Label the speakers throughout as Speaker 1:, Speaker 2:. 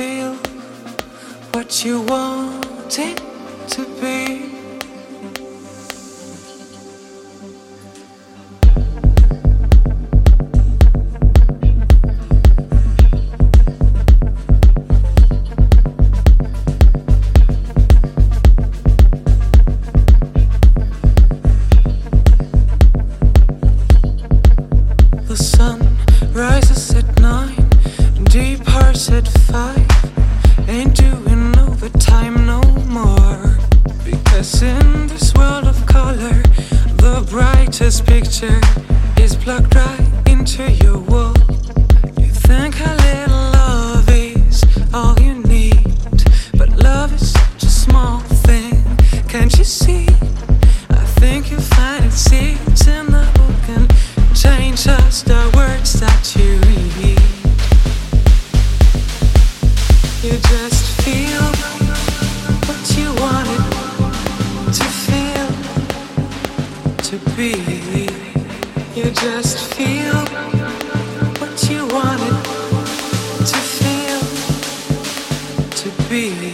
Speaker 1: feel what you wanted to be. Be.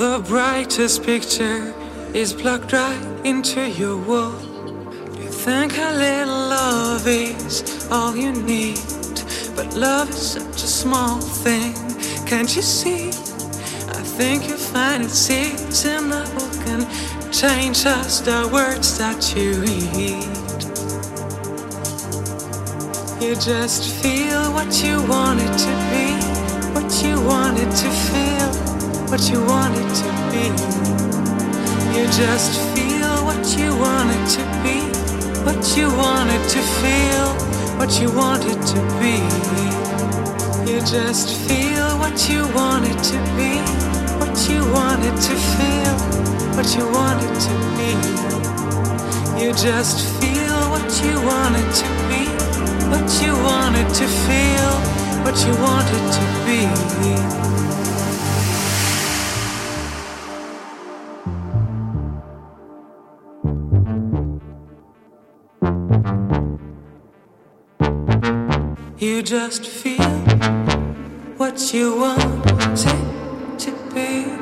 Speaker 1: The brightest picture is plugged right into your wall. You think a little love is all you need, but love is such a small thing. Can't you see? I think you find it seeds in the book and change just the words that you read. You just feel what you wanted to be, what you wanted to feel, what you wanted to be. You just feel what you wanted to be, what you wanted to feel, what you wanted to be. You just feel what you wanted to be, what you wanted to feel, what you wanted to be. You just feel what you wanted to be, what you wanted to feel, what you wanted to be. You just feel what you wanted to be.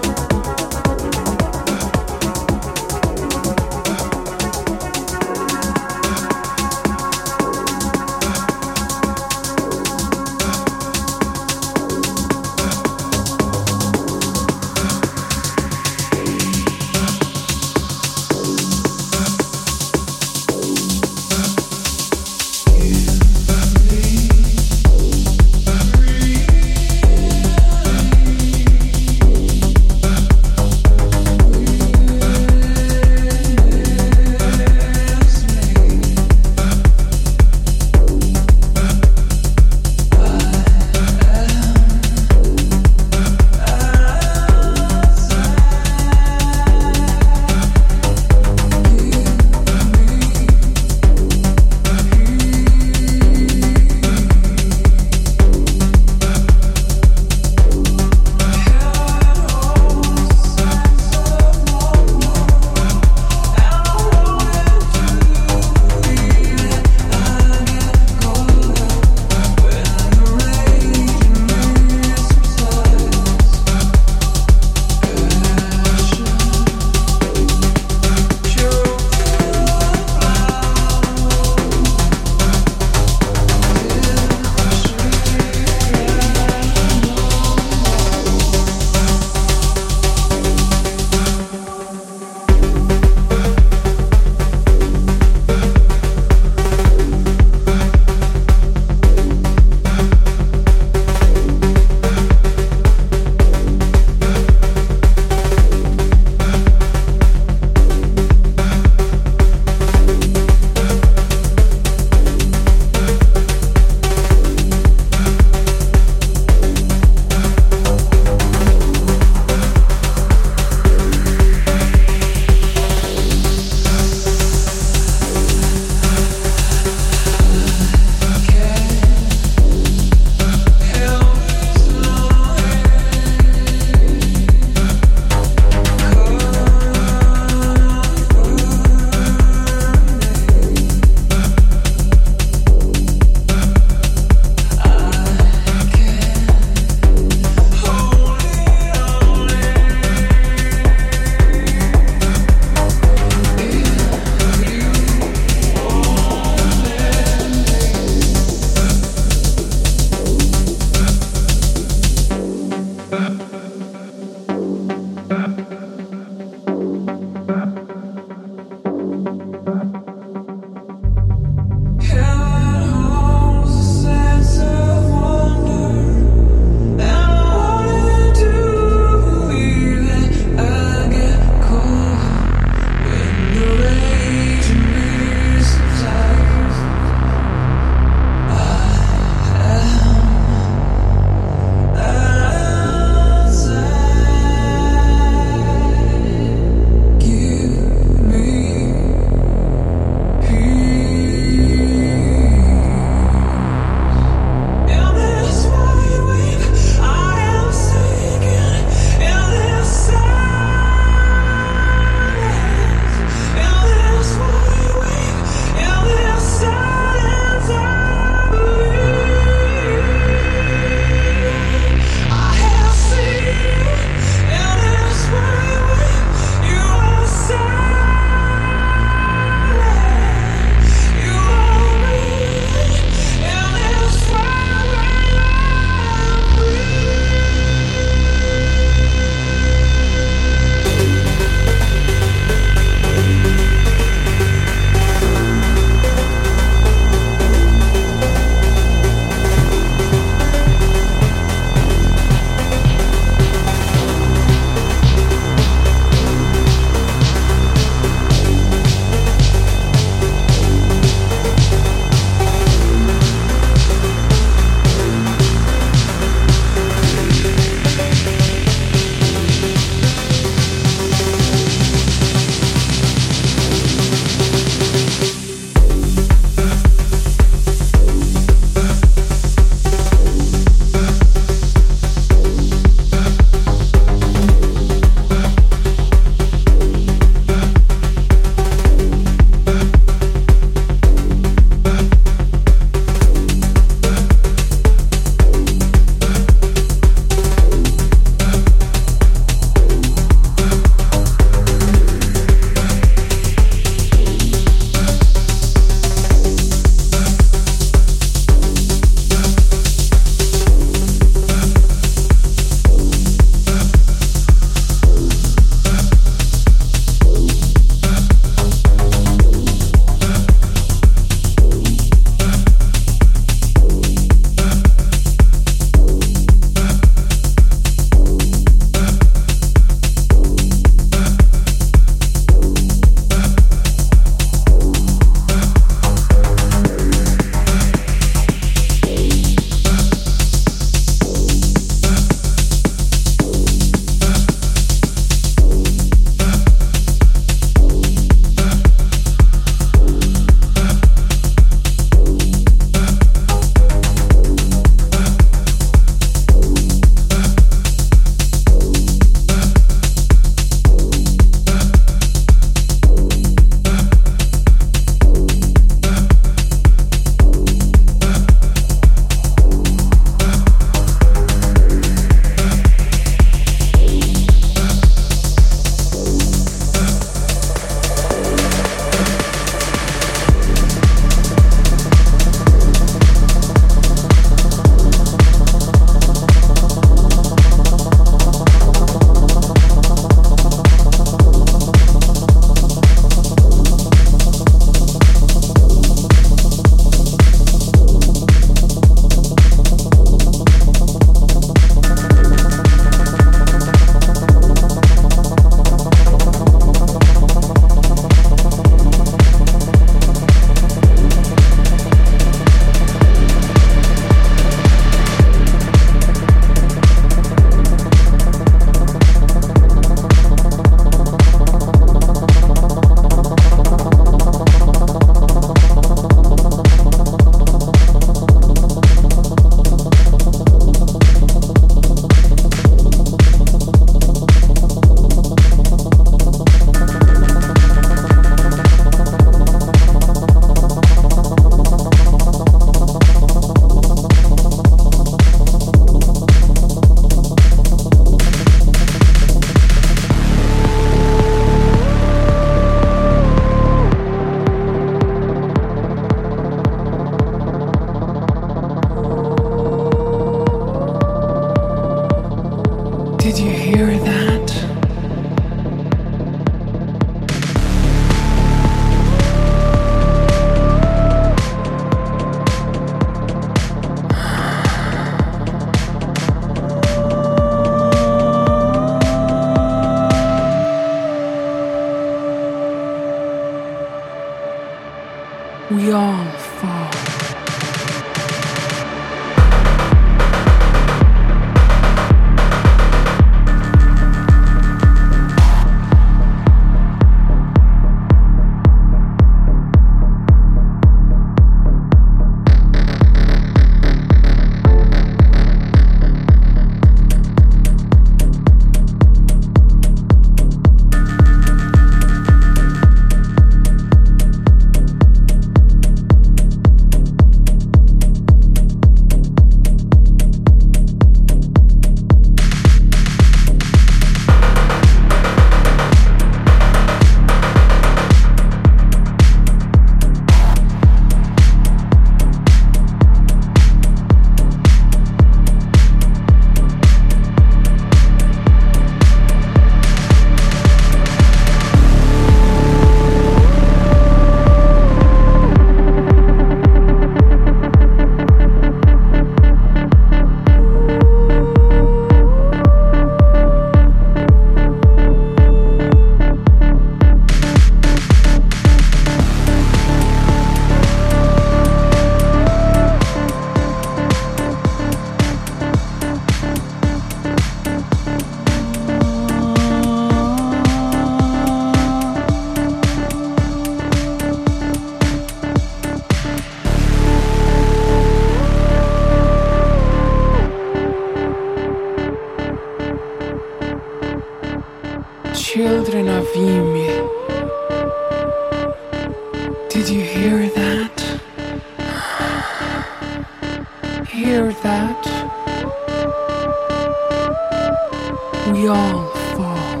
Speaker 1: Fall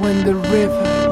Speaker 1: when the river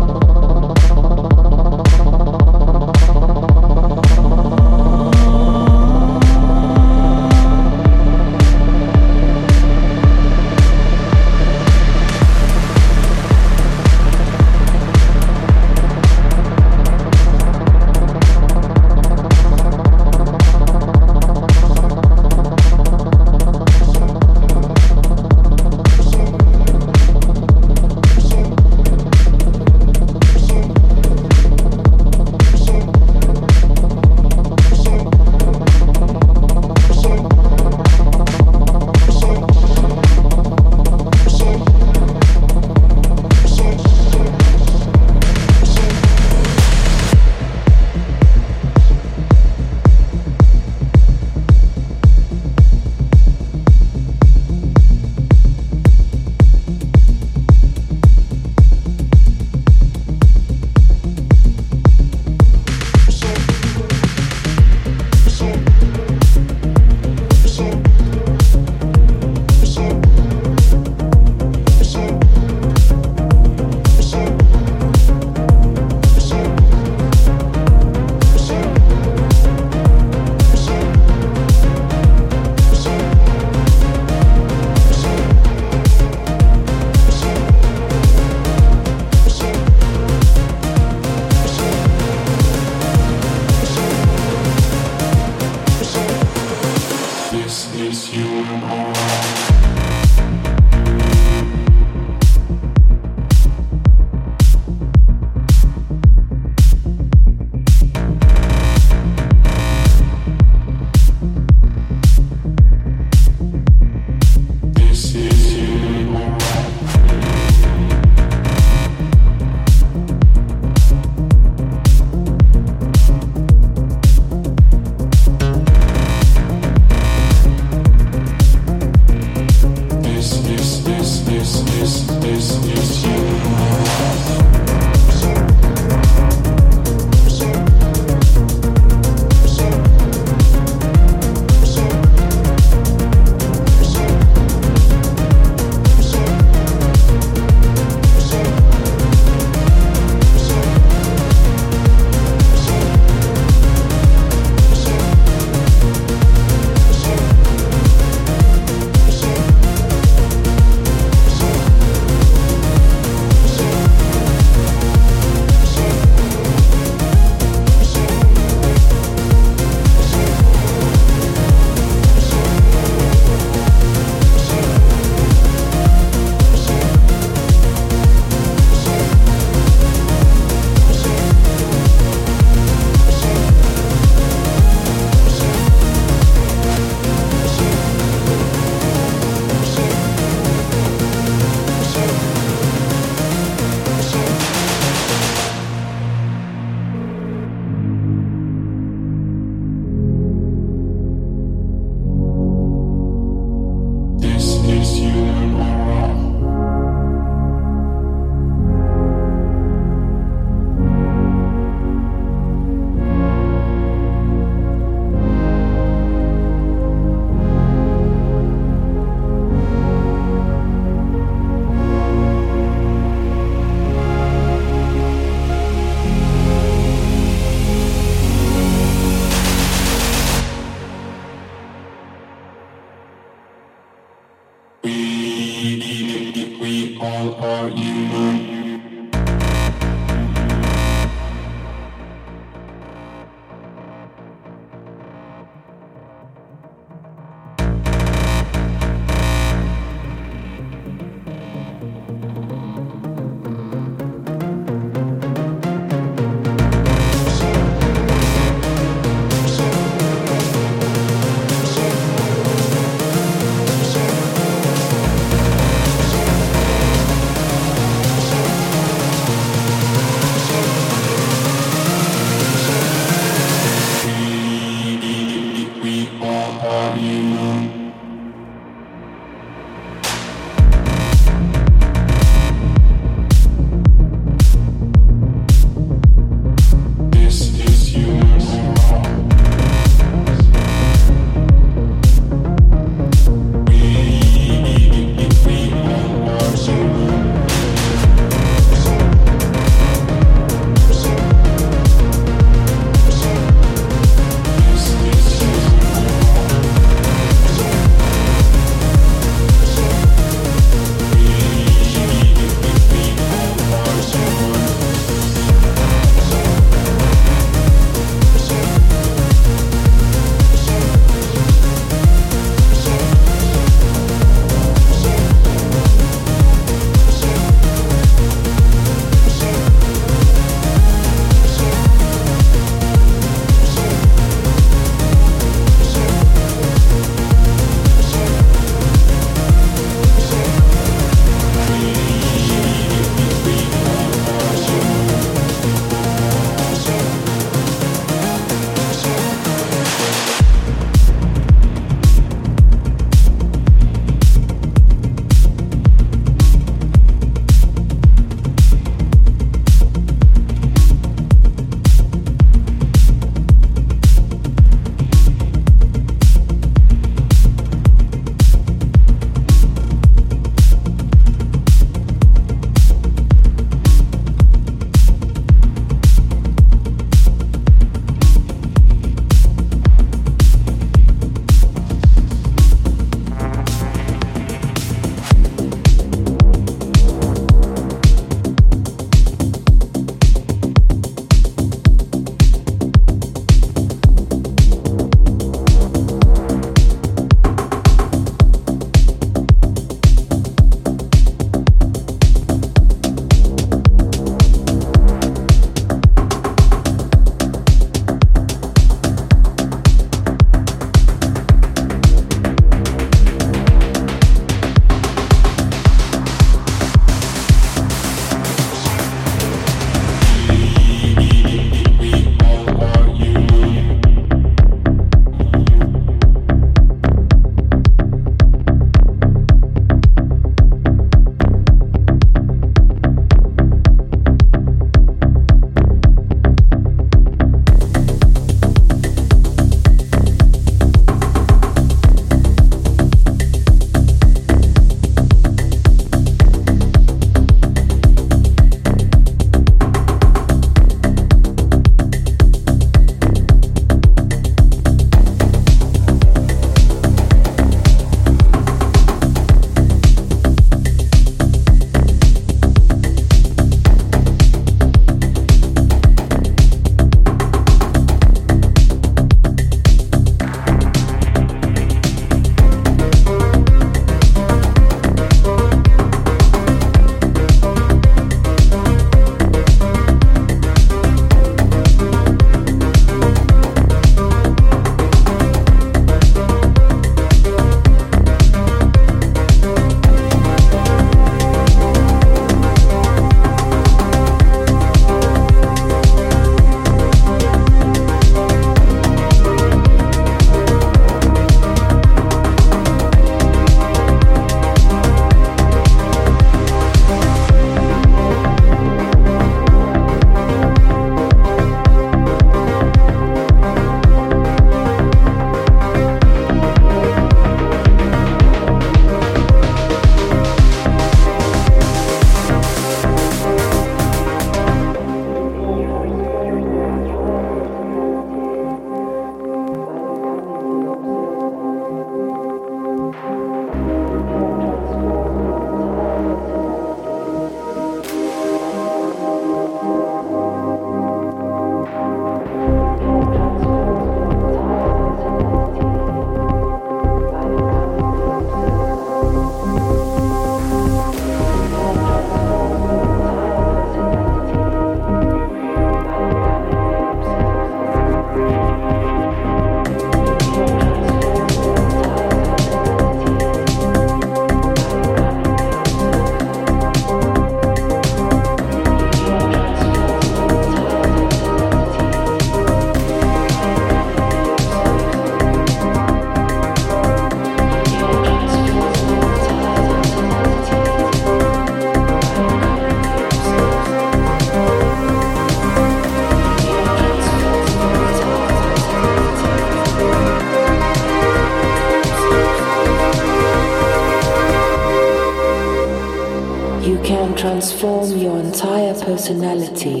Speaker 1: personality